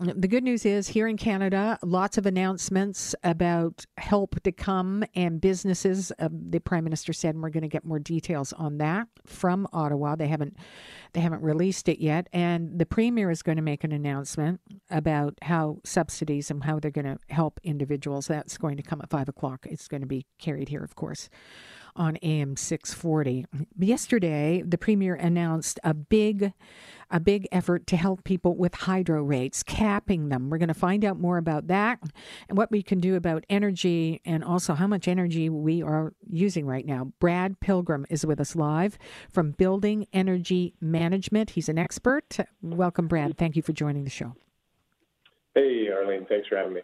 the good news is here in Canada, lots of announcements about help to come and businesses. Uh, the Prime Minister said and we're going to get more details on that from Ottawa. They haven't they haven't released it yet, and the Premier is going to make an announcement about how subsidies and how they're going to help individuals. That's going to come at five o'clock. It's going to be carried here, of course on AM 640. Yesterday, the premier announced a big a big effort to help people with hydro rates, capping them. We're going to find out more about that and what we can do about energy and also how much energy we are using right now. Brad Pilgrim is with us live from Building Energy Management. He's an expert. Welcome, Brad. Thank you for joining the show. Hey, Arlene. Thanks for having me.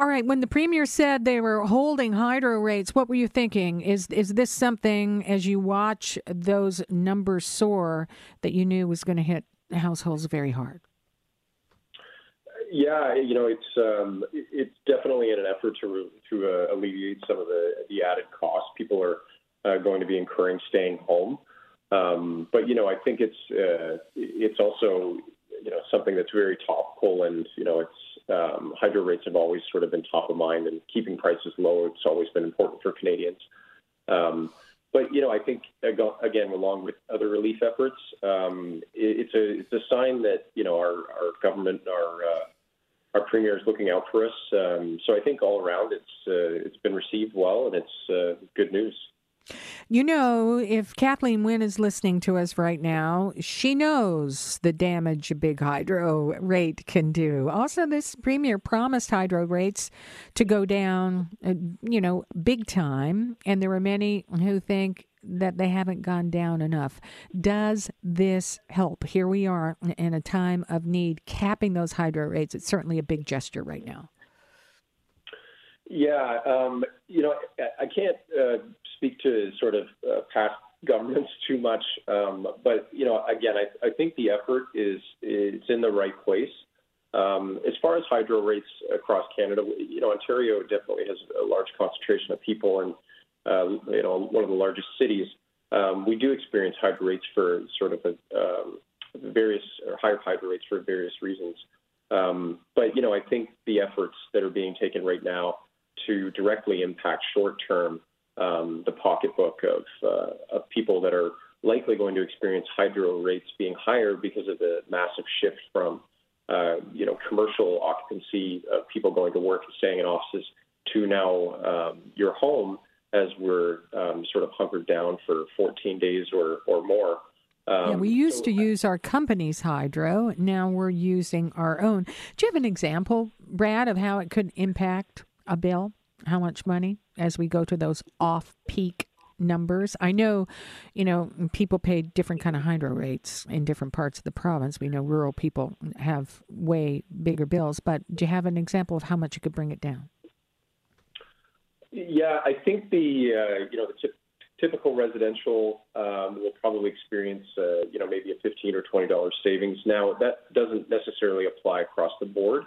All right. When the premier said they were holding hydro rates, what were you thinking? Is is this something as you watch those numbers soar that you knew was going to hit households very hard? Yeah, you know, it's um, it's definitely in an effort to to uh, alleviate some of the the added costs people are uh, going to be incurring staying home. Um, but you know, I think it's uh, it's also you know something that's very topical, and you know, it's um, hydro rates have always sort of been top of mind, and keeping prices low it's always been important for Canadians. Um, but you know, I think again, along with other relief efforts, um, it, it's a it's a sign that you know our our government, our uh, our premier is looking out for us. Um, so I think all around, it's uh, it's been received well, and it's uh, good news. You know, if Kathleen Wynne is listening to us right now, she knows the damage a big hydro rate can do. Also, this premier promised hydro rates to go down, uh, you know, big time. And there are many who think that they haven't gone down enough. Does this help? Here we are in a time of need, capping those hydro rates. It's certainly a big gesture right now. Yeah, um, you know, I can't uh, to sort of uh, past governments too much, um, but you know, again, I, I think the effort is it's in the right place. Um, as far as hydro rates across Canada, you know, Ontario definitely has a large concentration of people, and uh, you know, one of the largest cities. Um, we do experience hydro rates for sort of a, um, various or higher hydro rates for various reasons. Um, but you know, I think the efforts that are being taken right now to directly impact short term um, the pocketbook of, uh, of people that are likely going to experience hydro rates being higher because of the massive shift from uh, you know commercial occupancy of people going to work and staying in offices to now um, your home as we're um, sort of hunkered down for 14 days or, or more. Um, yeah, we used so, to use our company's hydro. Now we're using our own. Do you have an example, Brad, of how it could impact a bill? How much money as we go to those off peak numbers? I know, you know, people pay different kind of hydro rates in different parts of the province. We know rural people have way bigger bills, but do you have an example of how much you could bring it down? Yeah, I think the uh, you know the t- typical residential um, will probably experience uh, you know maybe a fifteen or twenty dollars savings. Now that doesn't necessarily apply across the board.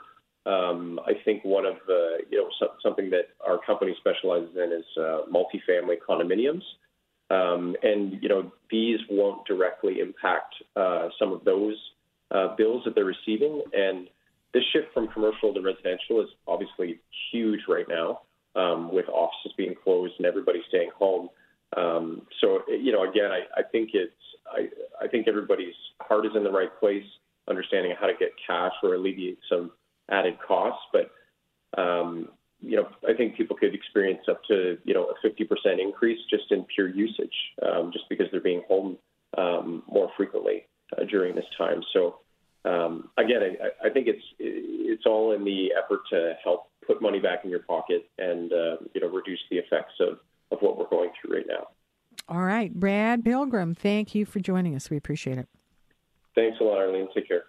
Um, I think one of the, you know, so, something that our company specializes in is uh, multifamily condominiums. Um, and, you know, these won't directly impact uh, some of those uh, bills that they're receiving. And this shift from commercial to residential is obviously huge right now um, with offices being closed and everybody staying home. Um, so, you know, again, I, I think it's, I, I think everybody's heart is in the right place, understanding how to get cash or alleviate some added costs, but um, you know, I think people could experience up to you know a 50% increase just in pure usage, um, just because they're being home um, more frequently uh, during this time. So um, again, I, I, think it's it's all in the effort to help put money back in your pocket and uh, you know reduce the effects of of what we're going through right now. All right, Brad Pilgrim, thank you for joining us. We appreciate it. Thanks a lot, Arlene. Take care.